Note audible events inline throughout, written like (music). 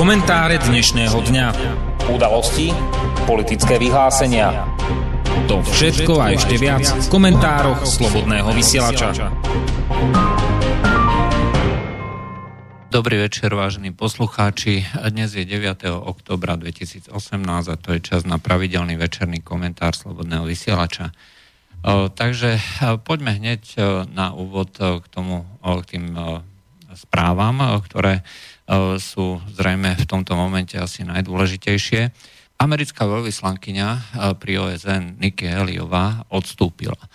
Komentáre dnešného dňa. Udalosti, politické vyhlásenia. To všetko a ešte viac v komentároch Slobodného vysielača. Dobrý večer, vážení poslucháči. Dnes je 9. oktobra 2018 a to je čas na pravidelný večerný komentár Slobodného vysielača. Takže poďme hneď na úvod k tomu, k tým správam, ktoré E, sú zrejme v tomto momente asi najdôležitejšie. Americká veľvyslankyňa e, pri OSN Nikki Haleyová odstúpila. E,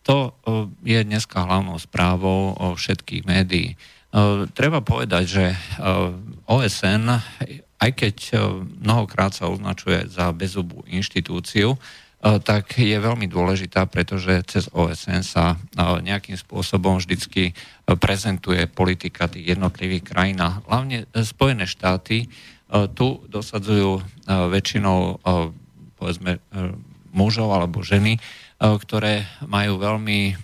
to je dneska hlavnou správou o všetkých médií. Treba povedať, že OSN, aj keď mnohokrát sa označuje za bezubú inštitúciu, tak je veľmi dôležitá, pretože cez OSN sa nejakým spôsobom vždycky prezentuje politika tých jednotlivých krajín hlavne Spojené štáty tu dosadzujú väčšinou povedzme mužov alebo ženy, ktoré majú veľmi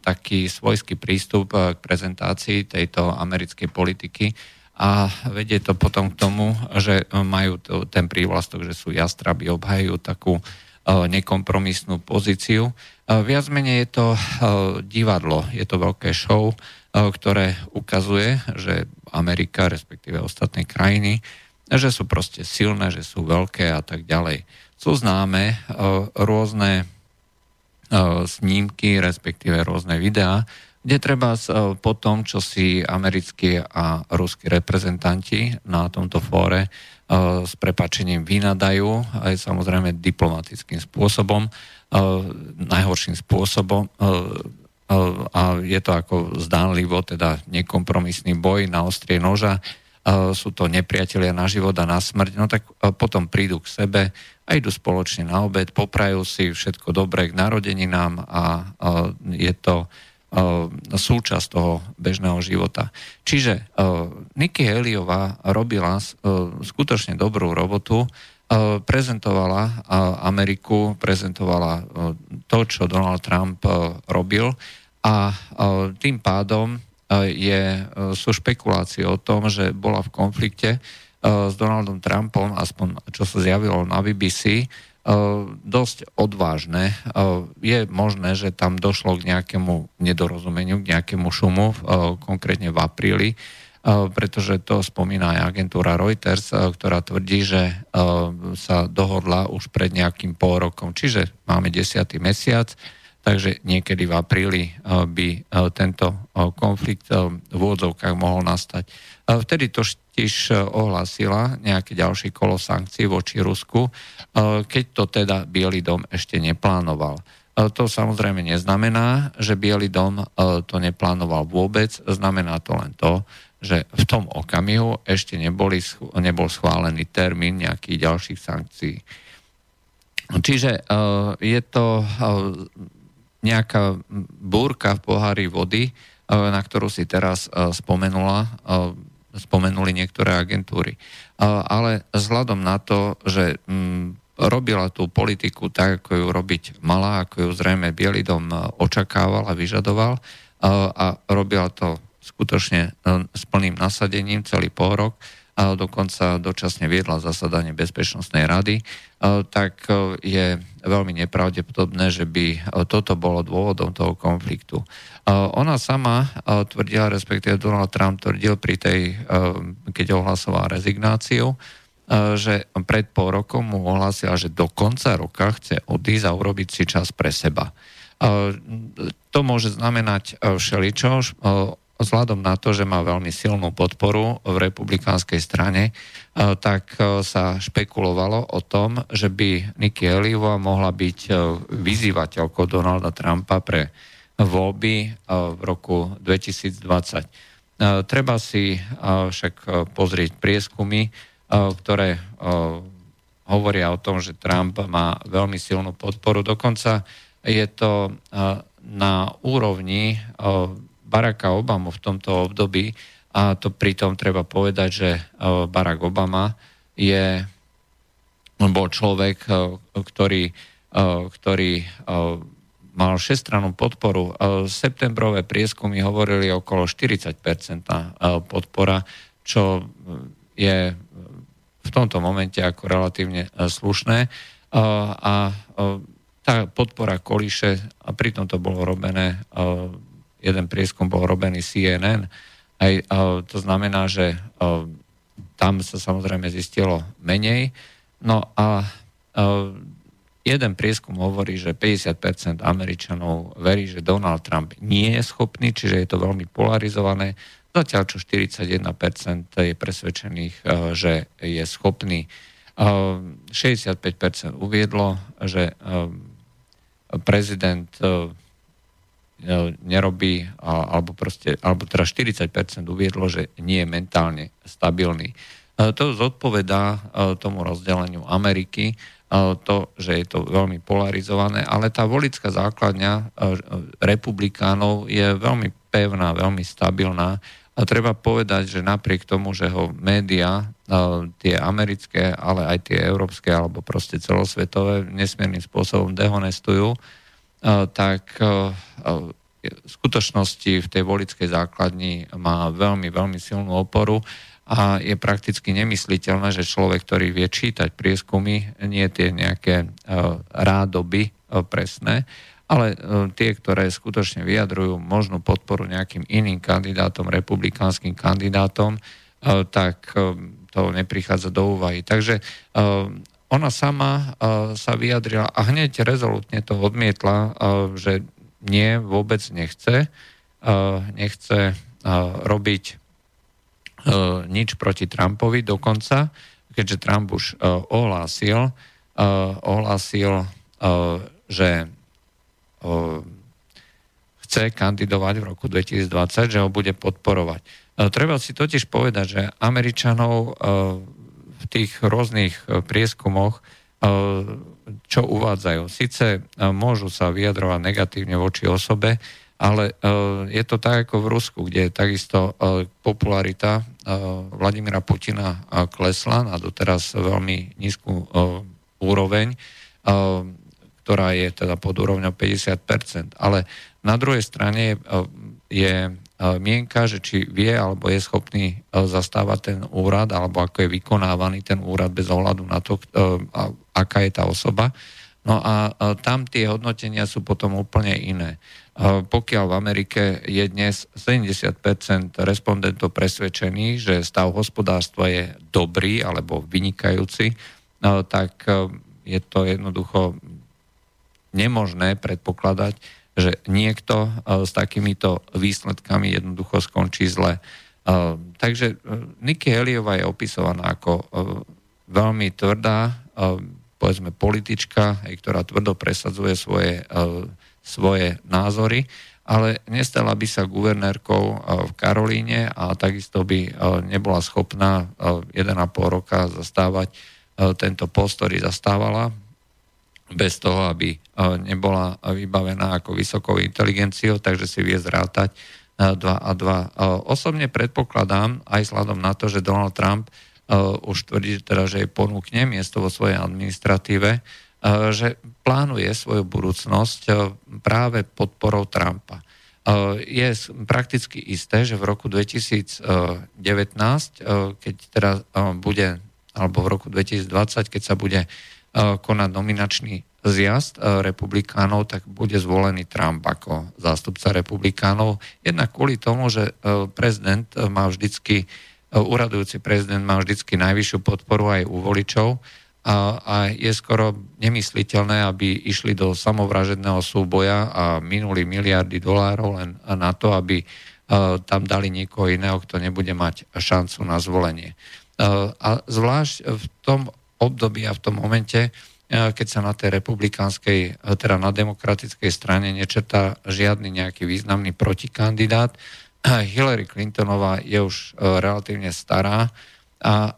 taký svojský prístup k prezentácii tejto americkej politiky. A vedie to potom k tomu, že majú ten prívlastok, že sú jastraby, obhajujú takú nekompromisnú pozíciu. Viac menej je to divadlo, je to veľké show, ktoré ukazuje, že Amerika, respektíve ostatné krajiny, že sú proste silné, že sú veľké a tak ďalej. Sú známe rôzne snímky, respektíve rôzne videá, kde treba po tom, čo si americkí a ruskí reprezentanti na tomto fóre s prepačením vynadajú, aj samozrejme diplomatickým spôsobom, najhorším spôsobom a je to ako zdánlivo, teda nekompromisný boj na ostrie noža, sú to nepriatelia na život a na smrť, no tak potom prídu k sebe a idú spoločne na obed, poprajú si všetko dobré k narodeninám a je to súčasť toho bežného života. Čiže uh, Nikki Haleyová robila uh, skutočne dobrú robotu, prezentovala Ameriku, prezentovala to, čo Donald Trump robil a tým pádom je, sú špekulácie o tom, že bola v konflikte s Donaldom Trumpom, aspoň čo sa zjavilo na BBC, dosť odvážne. Eh, je možné, že tam došlo k nejakému nedorozumeniu, k nejakému šumu, eh, konkrétne v apríli, pretože to spomína aj agentúra Reuters, ktorá tvrdí, že sa dohodla už pred nejakým pol rokom, čiže máme 10. mesiac, takže niekedy v apríli by tento konflikt v úvodzovkách mohol nastať. Vtedy to tiež ohlásila nejaké ďalšie kolo sankcií voči Rusku, keď to teda Bielý dom ešte neplánoval. To samozrejme neznamená, že Bielý dom to neplánoval vôbec, znamená to len to, že v tom okamihu ešte neboli, nebol schválený termín nejakých ďalších sankcií. Čiže je to nejaká búrka v pohári vody, na ktorú si teraz spomenula spomenuli niektoré agentúry. Ale vzhľadom na to, že mm, robila tú politiku tak, ako ju robiť mala, ako ju zrejme Bielý dom e, očakával a vyžadoval a robila to skutočne e, s plným nasadením celý pol rok, dokonca dočasne viedla zasadanie Bezpečnostnej rady, e, tak je veľmi nepravdepodobné, že by toto bolo dôvodom toho konfliktu. Ona sama tvrdila, respektíve Donald Trump tvrdil pri tej, keď ohlasoval rezignáciu, že pred pol rokom mu ohlásila, že do konca roka chce odísť a urobiť si čas pre seba. To môže znamenať všeličo, vzhľadom na to, že má veľmi silnú podporu v republikánskej strane, tak sa špekulovalo o tom, že by Nikki Haleyová mohla byť vyzývateľkou Donalda Trumpa pre voľby v roku 2020. Eh, treba si však pozrieť prieskumy, ktoré hovoria o tom, že Trump má veľmi silnú podporu. Dokonca je to na úrovni Baracka Obama v tomto období a to pritom treba povedať, že Barack Obama je bol človek, ktorý, ktorý mal šestrannú podporu. Septembrové prieskumy hovorili okolo 40% podpora, čo je v tomto momente ako relatívne slušné a tá podpora kolíše, a pritom to bolo robené, jeden prieskum bol robený CNN, aj, to znamená, že tam sa samozrejme zistilo menej, no a jeden prieskum hovorí, že 50% Američanov verí, že Donald Trump nie je schopný, čiže je to veľmi polarizované. Zatiaľ čo 41% je presvedčených, že je schopný. 65% eh, uviedlo, že prezident nerobí, alebo, proste, alebo teda 40% uviedlo, že nie je mentálne stabilný. To zodpovedá tomu rozdeleniu Ameriky to, že je to veľmi polarizované, ale tá volická základňa e, republikánov je veľmi pevná, veľmi stabilná a treba povedať, že napriek tomu, že ho média, e, tie americké, ale aj tie európske alebo proste celosvetové nesmiernym spôsobom dehonestujú, e, tak v skutočnosti v tej volickej základni má veľmi, veľmi silnú oporu a je prakticky nemysliteľné, že človek, ktorý vie čítať prieskumy, nie tie nejaké rádoby presné, ale tie, ktoré skutočne vyjadrujú možnú podporu nejakým iným kandidátom, republikánskym kandidátom, tak to neprichádza do úvahy. Takže ona sama uh, sa vyjadrila a hneď rezolutne to odmietla, uh, že nie, vôbec nechce, uh, nechce robiť E, nič proti Trumpovi dokonca, keďže Trump už e, ohlásil, e, ohlásil, že chce kandidovať v roku 2020, že ho bude podporovať. Treba si totiž povedať, že Američanov v tých rôznych prieskumoch, čo uvádzajú, síce môžu sa vyjadrovať negatívne voči osobe, ale je to tak ako v Rusku, kde je takisto popularita Vladimira Putina klesla na doteraz veľmi nízku úroveň, ktorá je teda pod úrovňou 50%. Ale na druhej strane uh, je uh, mienka, že či vie alebo je schopný uh, zastávať ten úrad, alebo ako je vykonávaný ten úrad bez ohľadu na to, uh, aká je tá osoba. No a tam tie hodnotenia sú potom úplne iné. Pokiaľ v Amerike je dnes 70% respondentov presvedčených, že stav hospodárstva je dobrý alebo vynikajúci, tak e, je to jednoducho nemožné predpokladať, že niekto e, s takýmito výsledkami jednoducho skončí zle. E, takže Nikki Heliová je opisovaná ako veľmi tvrdá, povedzme politička, ktorá tvrdo presadzuje svoje svoje názory, ale nestala by sa guvernérkou v Karolíne a takisto by nebola schopná 1,5 eh, roka zastávať tento post, ktorý zastávala, bez toho, aby nebola vybavená ako vysokou inteligenciou, takže si vie zrátať 2 a 2. Osobne predpokladám, aj vzhľadom na to, že Donald Trump už tvrdí teda, že jej ponúkne miesto vo svojej administratíve, že plánuje svoju budúcnosť práve podporou Trumpa. Je prakticky isté, že v roku 2019, keď teda bude, alebo v roku 2020, keď sa bude konať nominačný zjazd republikánov, tak bude zvolený Trump ako zástupca republikánov. Jednak kvôli tomu, že prezident má vždycky, uradujúci prezident má vždycky najvyššiu podporu aj u voličov, a, a je skoro nemysliteľné, aby išli do samovražedného súboja a minuli miliardy dolárov len na to, aby tam dali niekoho iného, kto nebude mať šancu na zvolenie. A zvlášť v tom období a v tom momente, uh, keď sa na tej republikánskej, teda na demokratickej strane nečetá žiadny nejaký významný protikandidát, (clears throat) Hillary Clintonová je už relatívne stará, a,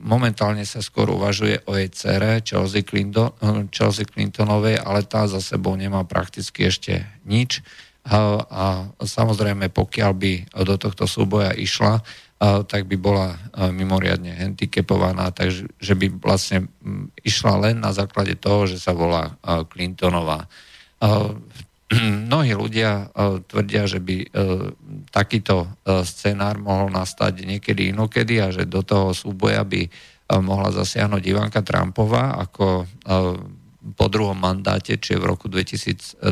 momentálne sa skôr uvažuje o jej cere Chelsea, Clinton, Chelsea Clintonovej, ale tá za sebou nemá prakticky ešte nič. A, samozrejme, pokiaľ by do tohto súboja išla, tak by bola mimoriadne handicapovaná, takže že by vlastne išla len na základe toho, že sa volá Clintonová. A, (clears throat) v mnohí ľudia tvrdia, že by takýto scenár mohol nastať niekedy inokedy a že do toho súboja by mohla zasiahnuť Ivanka Trumpová ako po druhom mandáte, či v roku 2024.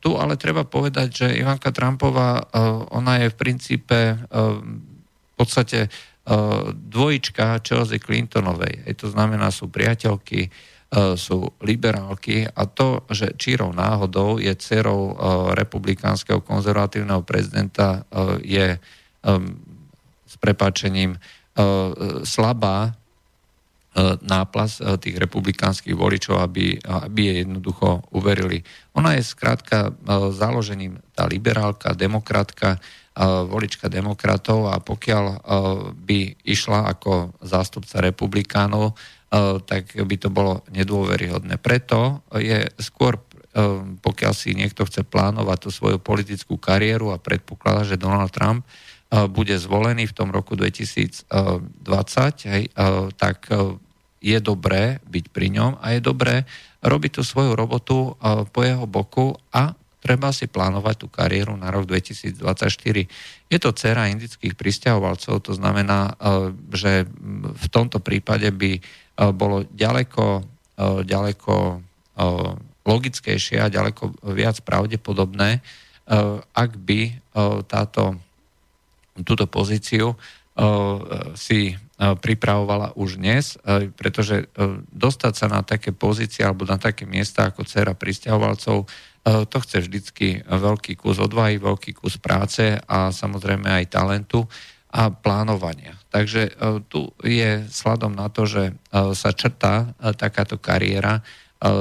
Tu ale treba povedať, že Ivanka Trumpová, ona je v princípe v podstate dvojička Chelsea Clintonovej. to znamená, sú priateľky, sú liberálky a to, že čírou náhodou je dcerou republikánskeho konzervatívneho prezidenta, je s prepáčením slabá náplas tých republikánskych voličov, aby, aby je jednoducho uverili. Ona je skrátka založením tá liberálka, demokratka, volička demokratov a pokiaľ by išla ako zástupca republikánov, tak by to bolo nedôveryhodné. Preto je skôr, pokiaľ si niekto chce plánovať tú svoju politickú kariéru a predpokladá, že Donald Trump bude zvolený v tom roku 2020, hej, tak je dobré byť pri ňom a je dobré robiť tú svoju robotu po jeho boku a treba si plánovať tú kariéru na rok 2024. Je to dcera indických pristahovalcov, to znamená, že v tomto prípade by bolo ďaleko, ďaleko logickejšie a ďaleko viac pravdepodobné, ak by táto túto pozíciu si pripravovala už dnes, pretože dostať sa na také pozície alebo na také miesta ako dcera pristahovalcov, to chce vždycky veľký kus odvahy, veľký kus práce a samozrejme aj talentu a plánovania. Takže tu je sladom na to, že sa črtá takáto kariéra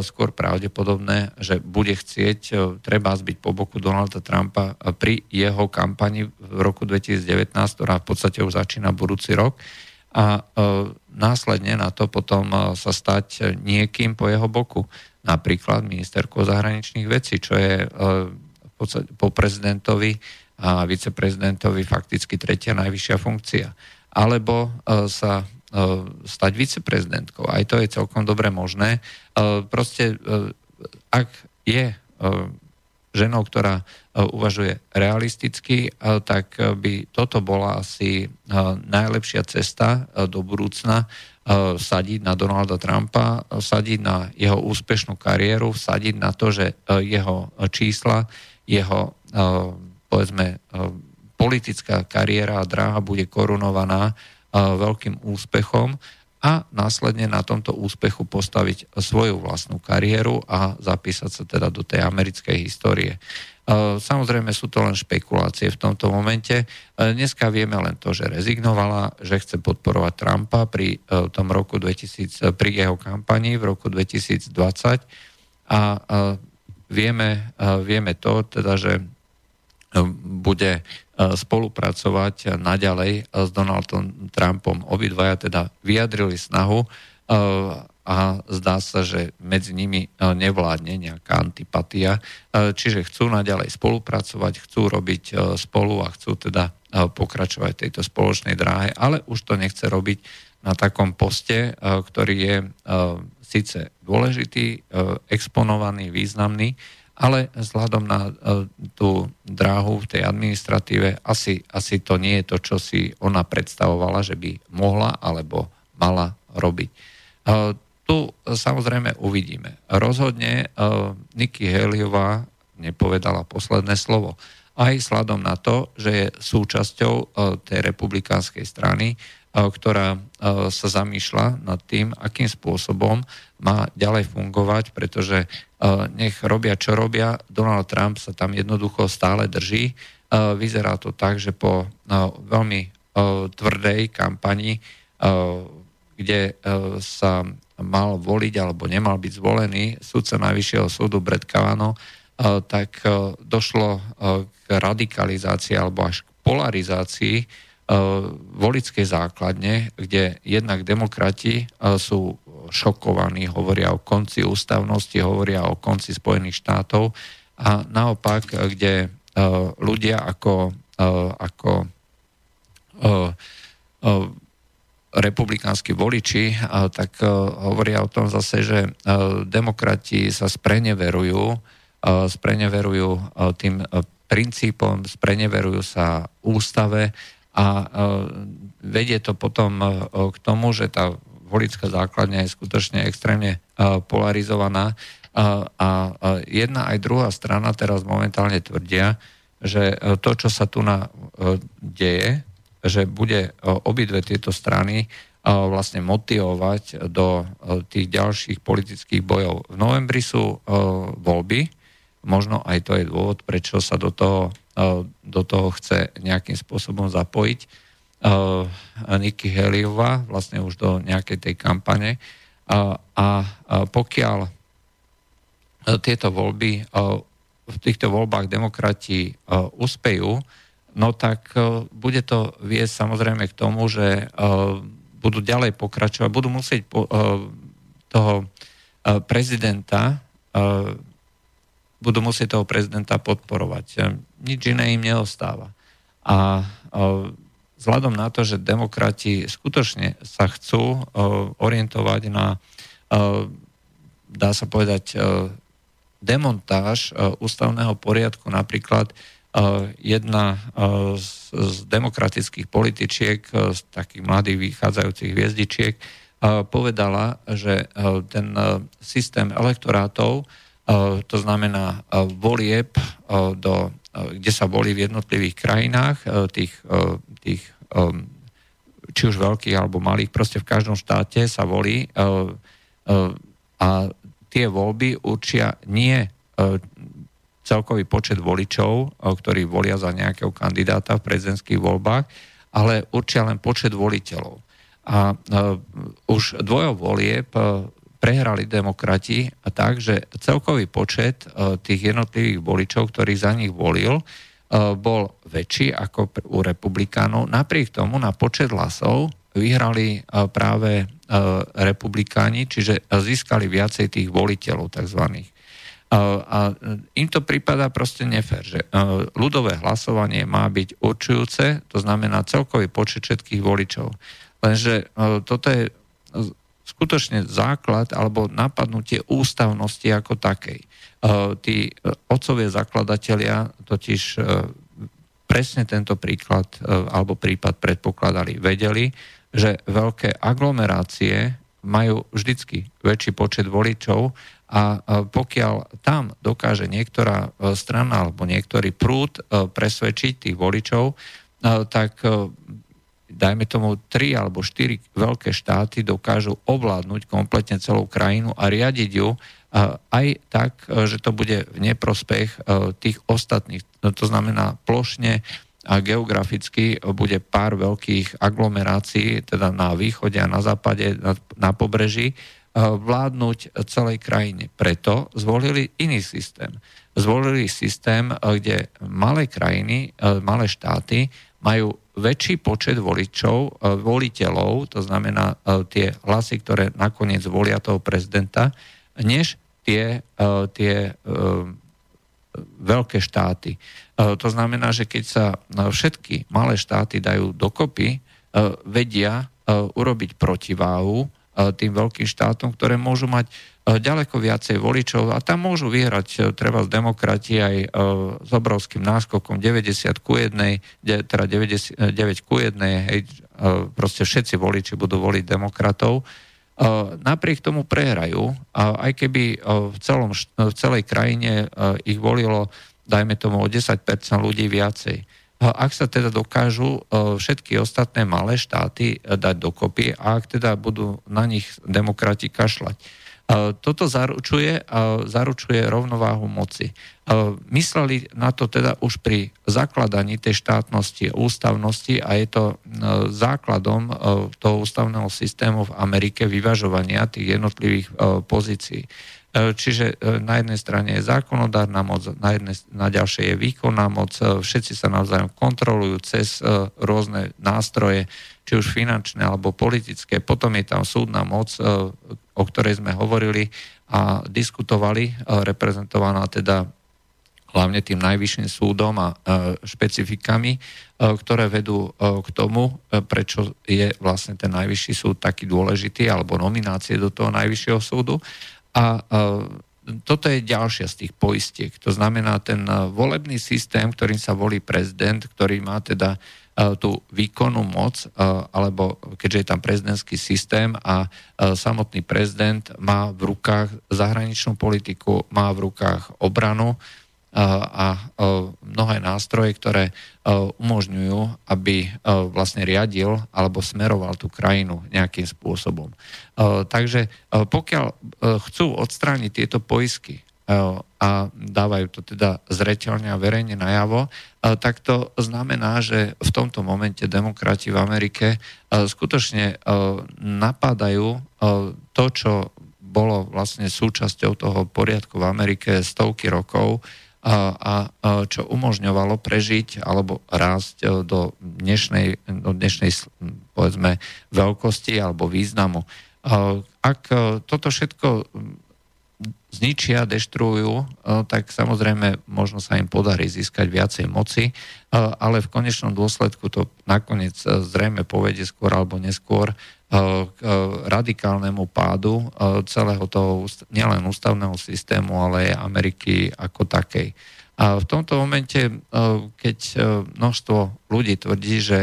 skôr pravdepodobné, že bude chcieť e, treba zbyť po boku Donalda Trumpa e, pri jeho kampani v roku 2019, ktorá v podstate už začína budúci rok a e, následne na to potom sa stať niekým po jeho boku. Napríklad ministerko zahraničných vecí, čo je podstate po prezidentovi a viceprezidentovi fakticky tretia najvyššia funkcia. Alebo sa E, stať viceprezidentkou. Aj to je celkom dobre možné. E, proste, e, ak je ženou, ktorá uvažuje realisticky, tak by toto bola asi najlepšia cesta do budúcna sadiť na Donalda Trumpa, sadiť na jeho úspešnú kariéru, sadiť na to, že jeho čísla, jeho povedzme politická kariéra a dráha bude korunovaná veľkým úspechom a následne na tomto úspechu postaviť svoju vlastnú kariéru a zapísať sa teda do tej americkej histórie. Samozrejme sú to len špekulácie v tomto momente. Dneska vieme len to, že rezignovala, že chce podporovať Trumpa pri tom roku 2000, pri jeho kampanii v roku 2020 a vieme, vieme to, teda, že bude spolupracovať naďalej s Donaldom Trumpom. Obidvaja teda vyjadrili snahu a zdá sa, že medzi nimi nevládne nejaká antipatia. Čiže chcú naďalej spolupracovať, chcú robiť spolu a chcú teda pokračovať tejto spoločnej dráhe, ale už to nechce robiť na takom poste, ktorý je síce dôležitý, exponovaný, významný, ale vzhľadom na e, tú dráhu v tej administratíve asi, asi to nie je to, čo si ona predstavovala, že by mohla alebo mala robiť. E, tu samozrejme uvidíme. Rozhodne e, Nikki Haleyová nepovedala posledné slovo. Aj sladom na to, že je súčasťou tej republikánskej strany, ktorá sa zamýšľa nad tým, akým spôsobom má ďalej fungovať, pretože nech robia, čo robia. Donald Trump sa tam jednoducho stále drží. Vyzerá to tak, že po veľmi tvrdej kampani, kde sa mal voliť alebo nemal byť zvolený sudca Najvyššieho súdu Brett Kavano, tak došlo k radikalizácii alebo až k polarizácii volickej základne, kde jednak demokrati sú šokovaní, hovoria o konci ústavnosti, hovoria o konci Spojených štátov a naopak, kde e, ľudia ako, e, ako e, republikánsky voliči, tak hovoria o tom zase, že demokrati sa spreneverujú spreneverujú tým princípom, spreneverujú sa ústave a vedie to potom k tomu, že tá volická základňa je skutočne extrémne polarizovaná. A jedna aj druhá strana teraz momentálne tvrdia, že to, čo sa tu na deje, že bude obidve tieto strany vlastne motivovať do tých ďalších politických bojov. V novembri sú voľby, možno aj to je dôvod, prečo sa do toho, do toho chce nejakým spôsobom zapojiť Nikki Haleyová vlastne už do nejakej tej kampane. A pokiaľ tieto voľby v týchto voľbách demokrati uspejú, no tak bude to viesť samozrejme k tomu, že budú ďalej pokračovať, budú musieť toho prezidenta budú musieť toho prezidenta podporovať. Nič iné im neostáva. A vzhľadom na to, že demokrati skutočne sa chcú orientovať na, dá sa povedať, demontáž ústavného poriadku, napríklad jedna z, z demokratických političiek, z takých mladých vychádzajúcich hviezdičiek, povedala, že ten systém elektorátov, to znamená volieb, do, kde sa volí v jednotlivých krajinách, tých, tých či už veľkých alebo malých, proste v každom štáte sa volí a tie voľby určia nie celkový počet voličov, ktorí volia za nejakého kandidáta v prezidentských voľbách, ale určia len počet voliteľov. A uh, už dvojov volieb uh, prehrali demokrati a tak, že celkový počet uh, tých jednotlivých voličov, ktorý za nich volil, uh, bol väčší ako u republikánov. Napriek tomu na počet hlasov vyhrali uh, práve uh, republikáni, čiže získali viacej tých voliteľov takzvaných. A im to prípada proste nefér, že ľudové hlasovanie má byť určujúce, to znamená celkový počet všetkých voličov. Lenže toto je skutočne základ alebo napadnutie ústavnosti ako takej. Tí otcovie zakladatelia totiž presne tento príklad alebo prípad predpokladali, vedeli, že veľké aglomerácie majú vždycky väčší počet voličov a pokiaľ tam dokáže niektorá e, strana alebo niektorý prúd e, presvedčiť tých voličov, e, tak dajme tomu tri alebo štyri veľké štáty dokážu ovládnuť kompletne celú krajinu a riadiť ju aj tak, že to bude v neprospech tých ostatných. No, to znamená plošne a geograficky bude pár veľkých aglomerácií, teda na východe a na západe, na, na pobreží, Eh, vládnuť celej krajine. Preto zvolili iný systém. Zvolili systém, eh, kde malé krajiny, eh, malé štáty majú väčší počet voličov, voliteľov, to znamená tie hlasy, ktoré nakoniec volia toho prezidenta, než tie, tie veľké štáty. To znamená, že keď sa všetky malé štáty dajú dokopy, vedia urobiť protiváhu tým veľkým štátom, ktoré môžu mať e, ďaleko viacej voličov a tam môžu vyhrať e, treba z demokrati aj s obrovským náskokom 90 ku 1, teda 99 ku 1, hej, proste všetci voliči budú voliť demokratov. Napriek tomu prehrajú, aj keby v, celom, v celej krajine ich volilo, dajme tomu, o 10% ľudí viacej ak sa teda dokážu e, všetky ostatné malé štáty e, dať dokopy a ak teda budú na nich demokrati kašľať. E, toto zaručuje, zaručuje rovnováhu moci. Mysleli na to teda už pri zakladaní tej štátnosti, ústavnosti a je to základom toho ústavného systému v Amerike vyvažovania tých jednotlivých pozícií. E, čiže e, na jednej strane je zákonodárna moc, na, jednej, na ďalšej je výkonná moc, e, všetci sa navzájom kontrolujú cez rôzne nástroje, či už finančné alebo politické. Potom je tam súdna moc, o ktorej sme hovorili a diskutovali, reprezentovaná teda hlavne tým najvyšším súdom a špecifikami, ktoré vedú k tomu, prečo je vlastne ten najvyšší súd taký dôležitý, alebo nominácie do toho najvyššieho súdu. A toto je ďalšia z tých poistiek. To znamená ten volebný systém, ktorým sa volí prezident, ktorý má teda tú výkonnú moc, alebo keďže je tam prezidentský systém a samotný prezident má v rukách zahraničnú politiku, má v rukách obranu, a mnohé nástroje, ktoré umožňujú, aby vlastne riadil alebo smeroval tú krajinu nejakým spôsobom. Takže pokiaľ chcú odstrániť tieto poisky a dávajú to teda zreteľne a verejne najavo, tak to znamená, že v tomto momente demokrati v Amerike skutočne napadajú to, čo bolo vlastne súčasťou toho poriadku v Amerike stovky rokov, a, a čo umožňovalo prežiť alebo rásť e, do dnešnej, do dnešnej povedzme, veľkosti alebo významu. Ak e, toto všetko zničia, deštrujú, e, tak samozrejme možno sa im podarí získať viacej moci, ale v konečnom dôsledku to nakoniec zrejme povedie skôr alebo neskôr k radikálnemu pádu celého toho nielen ústavného systému, ale aj Ameriky ako takej. A v tomto momente, keď množstvo ľudí tvrdí, že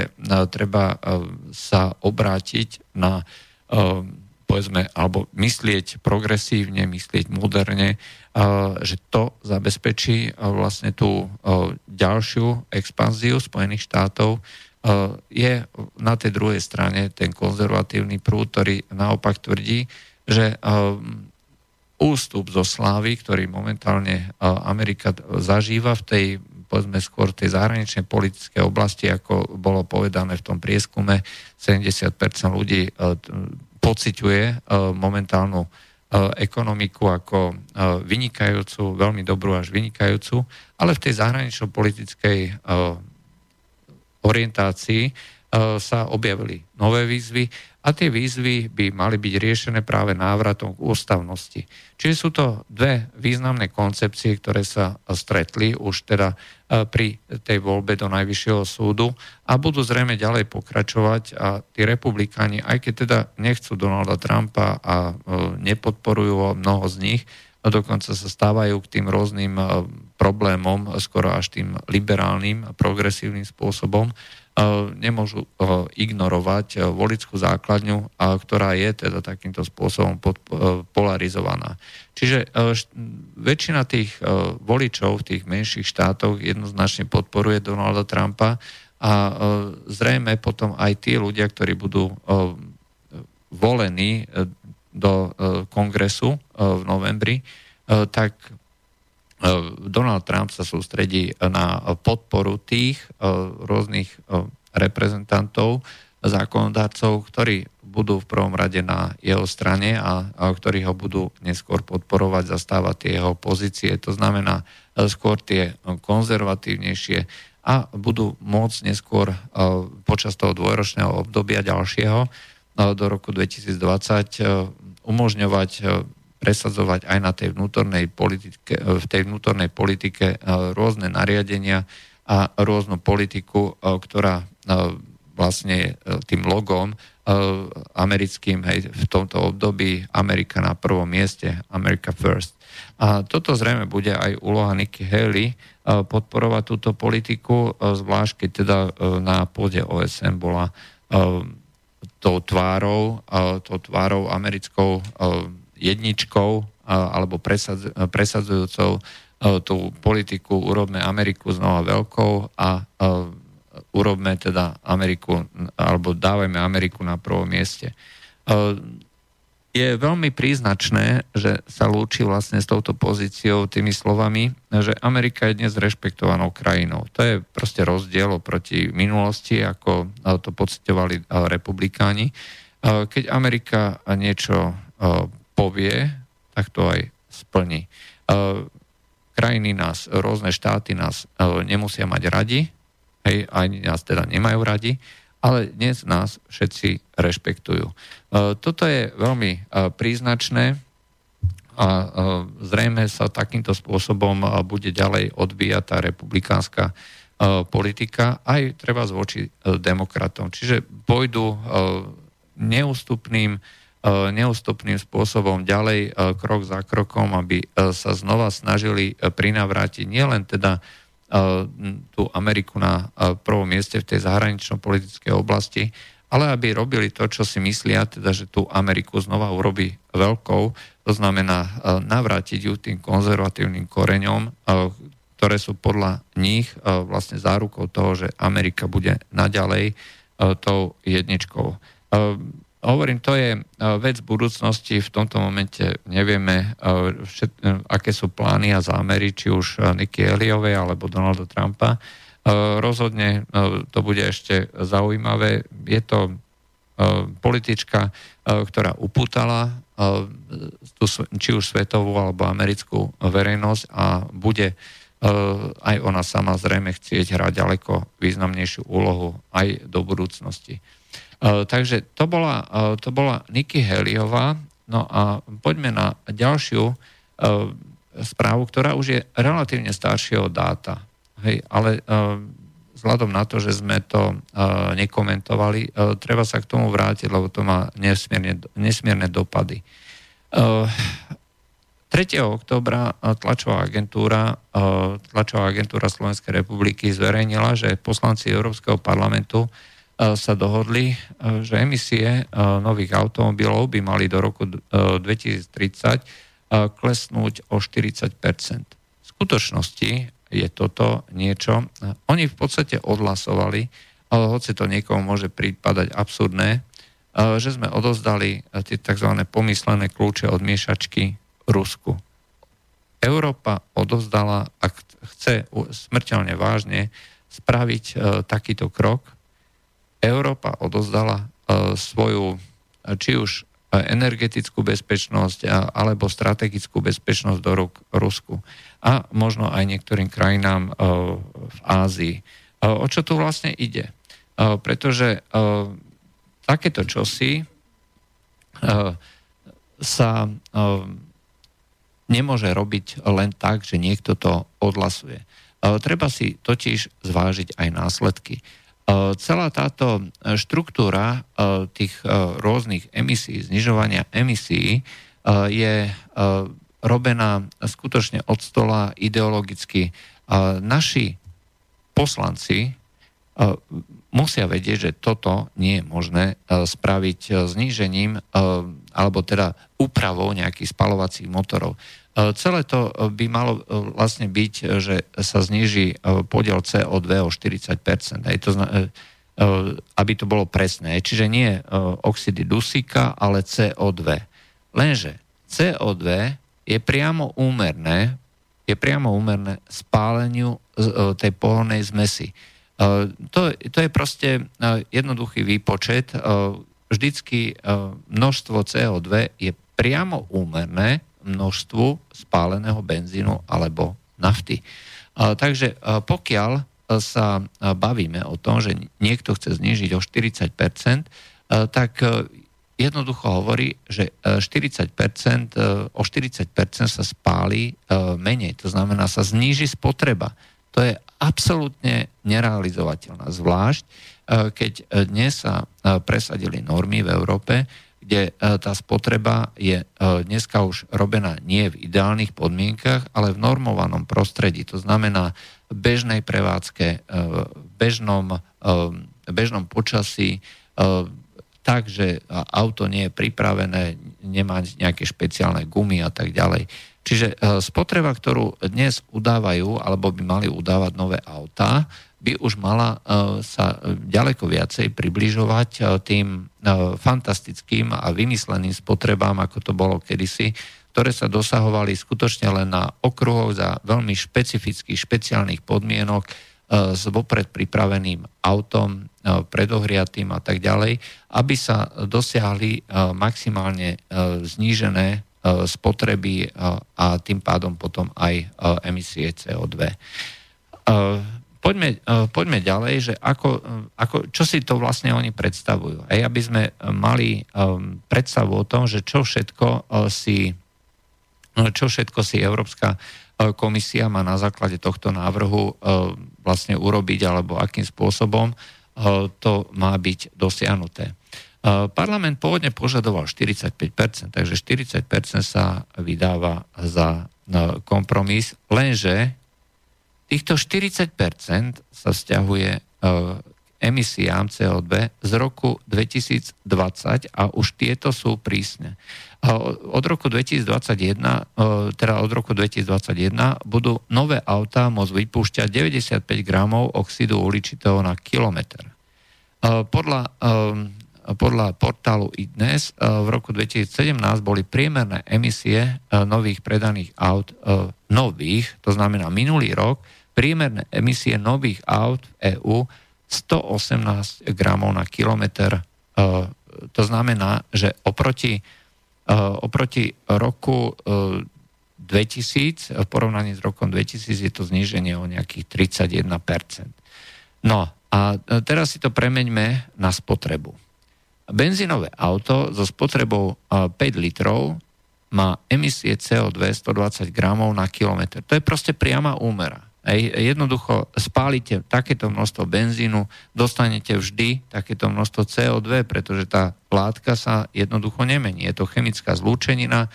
treba sa obrátiť na povedzme, alebo myslieť progresívne, myslieť moderne, že to zabezpečí vlastne tú ďalšiu expanziu Spojených štátov, je na tej druhej strane ten konzervatívny prúd, ktorý naopak tvrdí, že ústup zo slávy, ktorý momentálne Amerika zažíva v tej povedzme skôr tej zahraničnej politickej oblasti, ako bolo povedané v tom prieskume, 70% ľudí pociťuje momentálnu ekonomiku ako vynikajúcu, veľmi dobrú až vynikajúcu, ale v tej zahranično-politickej orientácii sa objavili nové výzvy a tie výzvy by mali byť riešené práve návratom k ústavnosti. Čiže sú to dve významné koncepcie, ktoré sa stretli už teda e, pri tej voľbe do Najvyššieho súdu a budú zrejme ďalej pokračovať a tí republikáni, aj keď teda nechcú Donalda Trumpa a e, nepodporujú mnoho z nich, a dokonca sa stávajú k tým rôznym problémom, skoro až tým liberálnym, progresívnym spôsobom, nemôžu ignorovať volickú základňu, ktorá je teda takýmto spôsobom polarizovaná. Čiže väčšina tých voličov v tých menších štátoch jednoznačne podporuje Donalda Trumpa a zrejme potom aj tí ľudia, ktorí budú volení do kongresu v novembri, tak E, Donald Trump sa sústredí na podporu tých e, rôznych e, reprezentantov, zákonodárcov, ktorí budú v prvom rade na jeho strane a ktorí ho budú neskôr podporovať, zastávať tie jeho pozície. To znamená skôr tie konzervatívnejšie a budú môcť neskôr počas toho dvojročného obdobia ďalšieho do roku 2020 umožňovať presadzovať aj na tej vnútornej politike, v tej vnútornej politike e, rôzne nariadenia a rôznu politiku, e, ktorá e, vlastne tým logom americkým hej, v tomto období Amerika na prvom mieste, America First. A toto zrejme bude aj úloha Nikki Haley podporovať túto politiku, zvlášť keď teda na pôde OSN bola tou tvárou, tou tvárou americkou jedničkou alebo presadzujúcou tú politiku urobme Ameriku znova veľkou a urobme teda Ameriku, alebo dávajme Ameriku na prvom mieste. Je veľmi príznačné, že sa lúči vlastne s touto pozíciou tými slovami, že Amerika je dnes rešpektovanou krajinou. To je proste rozdiel oproti minulosti, ako to pocitovali republikáni. Keď Amerika niečo povie, tak to aj splní. E, krajiny nás, rôzne štáty nás e, nemusia mať radi, hej, ani nás teda nemajú radi, ale dnes nás všetci rešpektujú. E, toto je veľmi príznačné a zrejme sa takýmto spôsobom bude ďalej odvíjať tá republikánska politika aj treba voči demokratom. Čiže pôjdu neústupným neústupným spôsobom ďalej, krok za krokom, aby sa znova snažili prinavrátiť nielen teda tú Ameriku na prvom mieste v tej zahranično-politickej oblasti, ale aby robili to, čo si myslia, teda, že tú Ameriku znova urobí veľkou, to znamená e, navrátiť ju tým konzervatívnym koreňom, e, ktoré sú podľa nich e, vlastne zárukou toho, že Amerika bude naďalej tou jedničkou. Hovorím, to je vec budúcnosti, v tomto momente nevieme, všet, aké sú plány a zámery, či už Niky Eliovej alebo Donalda Trumpa, E, rozhodne e, to bude ešte zaujímavé. Je to e, politička, ktorá upútala či už svetovú alebo americkú verejnosť a bude aj ona sama zrejme chcieť hrať ďaleko významnejšiu úlohu aj do budúcnosti. Takže to bola, to bola Nikki Heliová. No a poďme na ďalšiu správu, ktorá už je relatívne staršieho dáta. Hej, ale vzhľadom na to, že sme to nekomentovali, treba sa k tomu vrátiť, lebo to má nesmierne, nesmierne dopady. Uh, 3. oktobra tlačová agentúra, tlačová agentúra Slovenskej republiky zverejnila, že poslanci Európskeho parlamentu sa dohodli, že emisie nových automobilov by mali do roku 2030 klesnúť o 40 V skutočnosti je toto niečo. Oni v podstate odhlasovali, ale hoci to niekomu môže prípadať absurdné, že sme odozdali tie tzv. pomyslené kľúče od miešačky Rusku. Európa odozdala, ak chce smrteľne vážne spraviť e, takýto krok, Európa odozdala e, svoju či už energetickú bezpečnosť alebo strategickú bezpečnosť do rúk Rusku a možno aj niektorým krajinám e, v Ázii. E, o čo tu vlastne ide? E, pretože takéto čosi sa nemôže robiť len tak, že niekto to odhlasuje. Treba si totiž zvážiť aj následky. Celá táto štruktúra tých rôznych emisí, znižovania emisí je robená skutočne od stola ideologicky. Naši poslanci musia vedieť, že toto nie je možné spraviť znížením alebo teda úpravou nejakých spalovacích motorov. Celé to by malo vlastne byť, že sa zníži podiel CO2 o 40%. Aj to, aby to bolo presné. Čiže nie oxidy dusíka, ale CO2. Lenže CO2 je priamo úmerné, je priamo úmerné spáleniu e, tej pohodnej zmesi. E, to, to je proste e, jednoduchý výpočet. Vždycky množstvo CO2 je priamo úmerné množstvu spáleného benzínu alebo nafty. Takže pokiaľ sa bavíme o tom, že niekto chce znižiť o 40%, tak jednoducho hovorí, že 40%, e, e, o 40% sa spáli menej, to znamená sa zníži spotreba. To je absolútne nerealizovateľná, zvlášť keď dnes sa presadili normy v Európe, kde tá spotreba je dneska už robená nie v ideálnych podmienkach, ale v normovanom prostredí. To znamená v bežnej prevádzke, v bežnom, bežnom počasí, tak, že auto nie je pripravené, nemá nejaké špeciálne gumy a tak ďalej. Čiže e, spotreba, ktorú dnes udávajú, alebo by mali udávať nové autá, by už mala e, sa ďaleko viacej približovať e, tým fantastickým a vymysleným spotrebám, ako to bolo kedysi, ktoré sa dosahovali skutočne len na okruhoch za veľmi špecifických, špeciálnych podmienok, s vopred pripraveným autom, predohriatým a tak ďalej, aby sa dosiahli maximálne znížené spotreby a tým pádom potom aj emisie CO2. Poďme, poďme ďalej, že ako, ako, čo si to vlastne oni predstavujú. Aj aby sme mali predstavu o tom, že čo všetko si, čo všetko si Európska komisia má na základe tohto návrhu vlastne urobiť alebo akým spôsobom to má byť dosiahnuté. Parlament pôvodne požadoval 45%, takže 40% sa vydáva za kompromis, lenže týchto 40% sa vzťahuje emisiám CO2 z roku 2020 a už tieto sú prísne. Od roku 2021, teda od roku 2021 budú nové autá môcť vypúšťať 95 gramov oxidu uhličitého na kilometr. Podľa podľa portálu iDnes eh, v roku 2017 boli priemerné emisie eh, nových predaných aut eh, nových, to znamená minulý rok, priemerné emisie nových aut v EÚ 118 gramov na kilometr. To znamená, že oproti, oproti roku 2000, v porovnaní s rokom 2000 je to zníženie o nejakých 31%. No a teraz si to premeňme na spotrebu Benzínové auto so spotrebou 5 litrov má emisie CO2 120 gramov na kilometr. To je proste priama úmera. Ej, jednoducho spálite takéto množstvo benzínu, dostanete vždy takéto množstvo CO2, pretože tá látka sa jednoducho nemení. Je to chemická zlúčenina,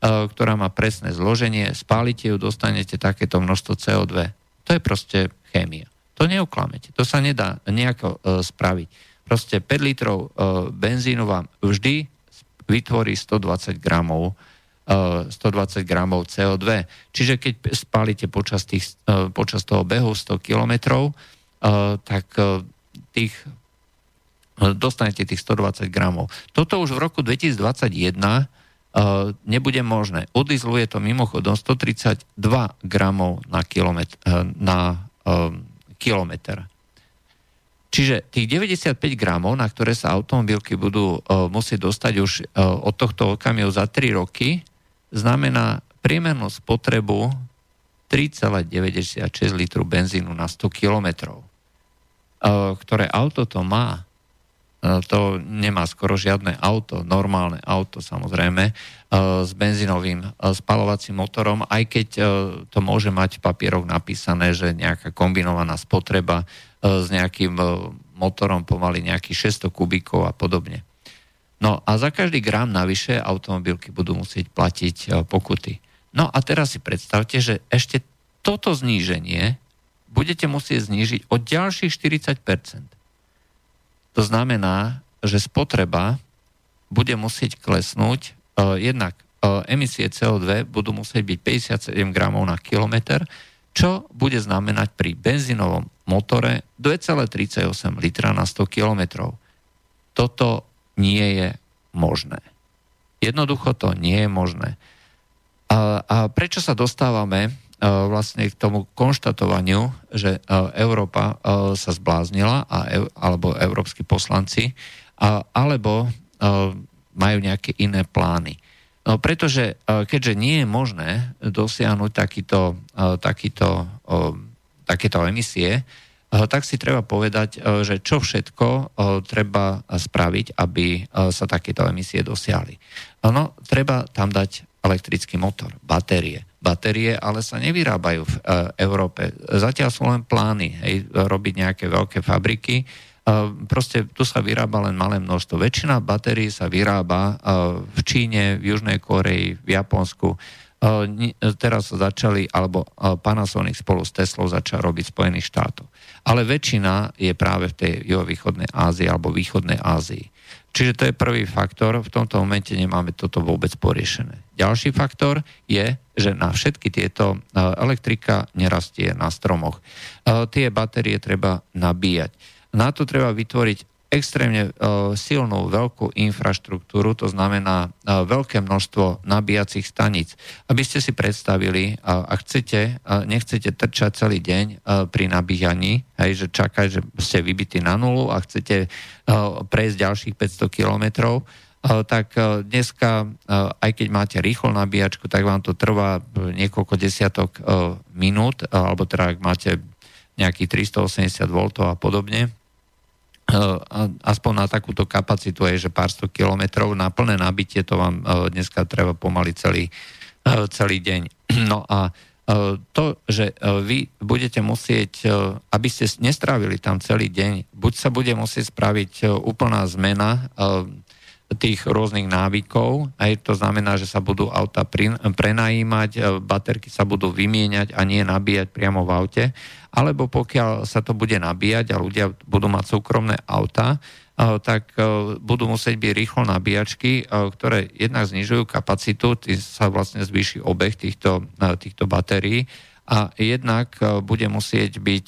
ktorá má presné zloženie. Spálite ju, dostanete takéto množstvo CO2. To je proste chémia. To neuklamete. To sa nedá nejako e, spraviť proste 5 litrov e, benzínu vám vždy vytvorí 120 gramov 120 e, gramov CO2. Čiže keď spálite počas, tých, e, počas toho behu 100 kilometrov, tak tých, dostanete tých 120 gramov. Toto už v roku 2021 nebude možné. U je to mimochodom 132 gramov na kilometr. Na, kilometr. Čiže tých 95 gramov, na ktoré sa automobilky budú uh, musieť dostať už uh, od tohto okamihu za 3 roky, znamená priemernú spotrebu 3,96 litru benzínu na 100 kilometrov. Uh, ktoré auto to má? Uh, to nemá skoro žiadne auto, normálne auto samozrejme, uh, s benzínovým uh, spalovacím motorom, aj keď to môže mať v papieroch napísané, že nejaká kombinovaná spotreba E, s nejakým e, motorom pomaly nejakých 600 kubíkov a podobne. No a za každý gram navyše automobilky budú musieť platiť e, pokuty. No a teraz si predstavte, že ešte toto zníženie budete musieť znížiť o ďalších 40%. To znamená, že spotreba bude musieť klesnúť, uh, jednak uh, emisie CO2 budú musieť byť 57 gramov na kilometr, čo bude znamenať pri benzínovom motore 2,38 litra na 100 km. Toto nie je možné. Jednoducho to nie je možné. A, a prečo sa dostávame vlastne k tomu konštatovaniu, že a, Európa a, sa zbláznila, alebo európsky poslanci, alebo majú nejaké iné plány. No pretože keďže nie je možné dosiahnuť takýto, takýto, takéto emisie, tak si treba povedať, že čo všetko treba spraviť, aby sa takéto emisie dosiahli. No, treba tam dať elektrický motor, batérie. Batérie ale sa nevyrábajú v Európe. Zatiaľ sú len plány hej, robiť nejaké veľké fabriky, proste tu sa vyrába len malé množstvo. Väčšina batérií sa vyrába v Číne, v Južnej Koreji, v Japonsku. Teraz začali, alebo Panasonic spolu s Teslou začal robiť Spojených štátoch. Ale väčšina je práve v tej juhovýchodnej Ázii alebo východnej Ázii. Čiže to je prvý faktor, v tomto momente nemáme toto vôbec poriešené. Ďalší faktor je, že na všetky tieto elektrika nerastie na stromoch. Tie batérie treba nabíjať na to treba vytvoriť extrémne uh, silnú veľkú infraštruktúru, to znamená uh, veľké množstvo nabíjacích staníc. Aby ste si predstavili, uh, ak chcete, nechcete trčať celý deň pri nabíjaní, hej, že čakať, že ste vybití na nulu a chcete prejsť ďalších 500 kilometrov, tak dneska, aj keď máte rýchlo nabíjačku, tak vám to trvá niekoľko desiatok minút, alebo teda ak máte nejakých 380 V a podobne, aspoň na takúto kapacitu je, že pár sto kilometrov na plné nabitie to vám dneska treba pomaly celý, celý deň. (clears throat) No a to, že vy budete musieť, aby ste nestrávili tam celý deň, buď sa bude musieť spraviť úplná zmena tých rôznych návykov. Aj to znamená, že sa budú auta prenajímať, e, baterky sa budú vymieňať a nie nabíjať priamo v aute. Alebo pokiaľ sa to bude nabíjať a ľudia budú mať súkromné auta, tak budú musieť byť rýchlo nabíjačky, ktoré jednak znižujú kapacitu, sa vlastne zvýši obeh týchto, týchto batérií a jednak bude musieť byť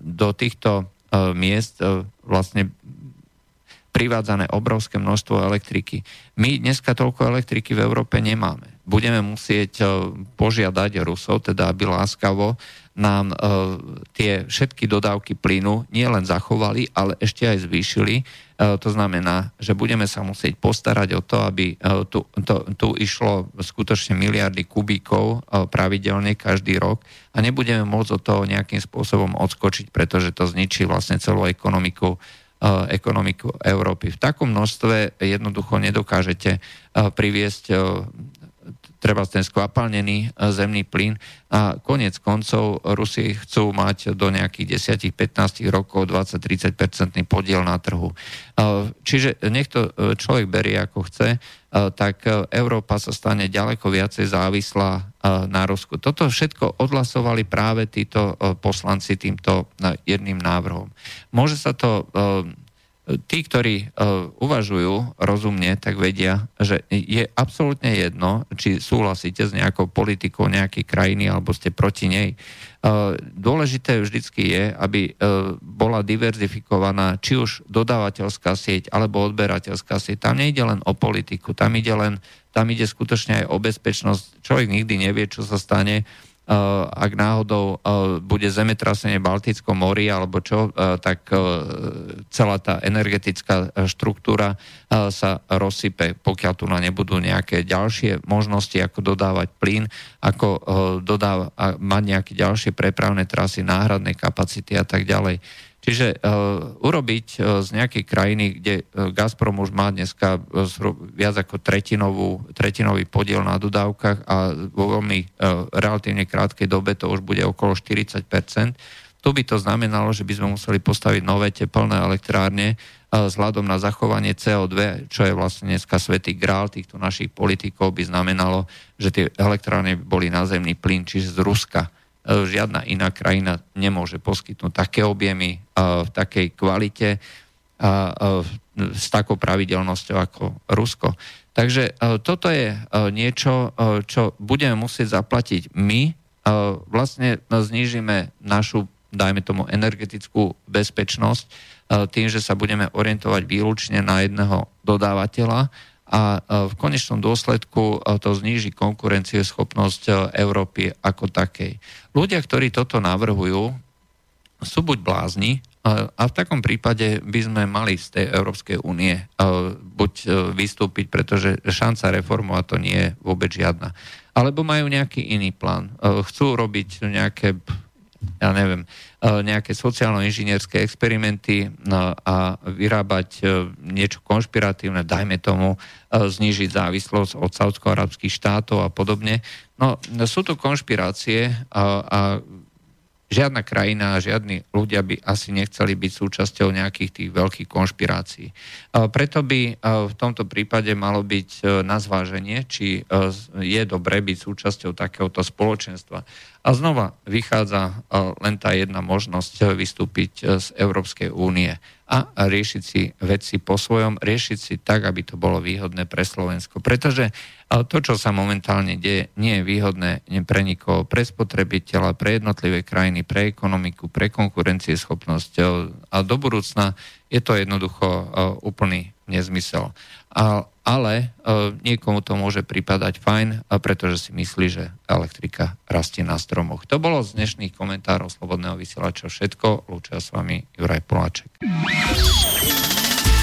do týchto miest vlastne privádzané obrovské množstvo elektriky. My dneska toľko elektriky v Európe nemáme. Budeme musieť požiadať Rusov, teda aby láskavo nám e, tie všetky dodávky plynu nielen zachovali, ale ešte aj zvýšili. E, to znamená, že budeme sa musieť postarať o to, aby e, tu, to, tu išlo skutočne miliardy kubíkov e, pravidelne každý rok a nebudeme môcť od toho nejakým spôsobom odskočiť, pretože to zničí vlastne celú ekonomiku e, ekonomiku Európy. V takom množstve jednoducho nedokážete e, priviesť e, treba ten skvapalnený e, zemný plyn a konec koncov Rusi chcú mať do nejakých 10-15 rokov 20-30% podiel na trhu. E, čiže nech to e, človek berie ako chce, tak Európa sa stane ďaleko viacej závislá na Rusku. Toto všetko odhlasovali práve títo poslanci týmto jedným návrhom. Môže sa to tí, ktorí uh, uvažujú rozumne, tak vedia, že je absolútne jedno, či súhlasíte s nejakou politikou nejakej krajiny alebo ste proti nej. Uh, dôležité vždycky je, aby uh, bola diverzifikovaná či už dodávateľská sieť alebo odberateľská sieť. Tam nejde len o politiku, tam ide len tam ide skutočne aj o bezpečnosť. Človek nikdy nevie, čo sa stane ak náhodou eh, bude zemetrasenie v Baltickom mori alebo čo, eh, tak celá tá energetická štruktúra sa rozsype, pokiaľ tu na nebudú nejaké ďalšie možnosti, ako dodávať plyn, ako dodáva, mať nejaké ďalšie prepravné trasy, náhradné kapacity a tak ďalej. Čiže uh, urobiť uh, z nejakej krajiny, kde uh, Gazprom už má dneska uh, viac ako tretinovú, tretinový podiel na dodávkach a vo veľmi uh, relatívne krátkej dobe to už bude okolo 40% tu by to znamenalo, že by sme museli postaviť nové teplné elektrárne vzhľadom na zachovanie CO2, čo je vlastne dneska svetý grál. Týchto našich politikov, by znamenalo, že tie elektrárne boli na zemný plyn, čiže z Ruska žiadna iná krajina nemôže poskytnúť také objemy e, v takej kvalite e, s takou pravidelnosťou ako Rusko. Takže toto je niečo, čo budeme musieť zaplatiť my. Vlastne znížime našu, dajme tomu, energetickú bezpečnosť tým, že sa budeme orientovať výlučne na jedného dodávateľa a v konečnom dôsledku to zníži konkurencieschopnosť Európy ako takej. Ľudia, ktorí toto navrhujú, sú buď blázni, a v takom prípade by sme mali z tej Európskej únie buď e, vystúpiť, pretože šanca reformovať to nie je vôbec žiadna. Alebo majú nejaký iný plán. E, chcú robiť nejaké ja neviem, e, nejaké sociálno-inžinierské experimenty no, a vyrábať e, niečo konšpiratívne, dajme tomu, e, znižiť závislosť od saudsko-arabských štátov a podobne. No, sú to konšpirácie a, a žiadna krajina žiadni ľudia by asi nechceli byť súčasťou nejakých tých veľkých konšpirácií. Preto by v tomto prípade malo byť na zváženie, či je dobré byť súčasťou takéhoto spoločenstva. A znova vychádza len tá jedna možnosť vystúpiť z Európskej únie a riešiť si veci po svojom, riešiť si tak, aby to bolo výhodné pre Slovensko. Pretože to, čo sa momentálne deje, nie je výhodné pre nikoho, pre spotrebiteľa, pre jednotlivé krajiny, pre ekonomiku, pre konkurencieschopnosť a do budúcna je to jednoducho úplný nezmysel. A, ale e, niekomu to môže pripadať fajn, pretože si myslí, že elektrika rastie na stromoch. To bolo z dnešných komentárov Slobodného vysielača všetko. Lúčia s vami Juraj Poláček.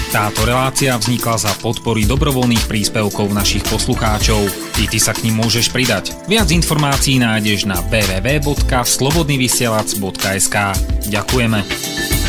Táto relácia vznikla za podpory dobrovoľných príspevkov našich poslucháčov. I ty sa k ním môžeš pridať. Viac informácií nájdeš na www.slobodnyvysielac.sk Ďakujeme.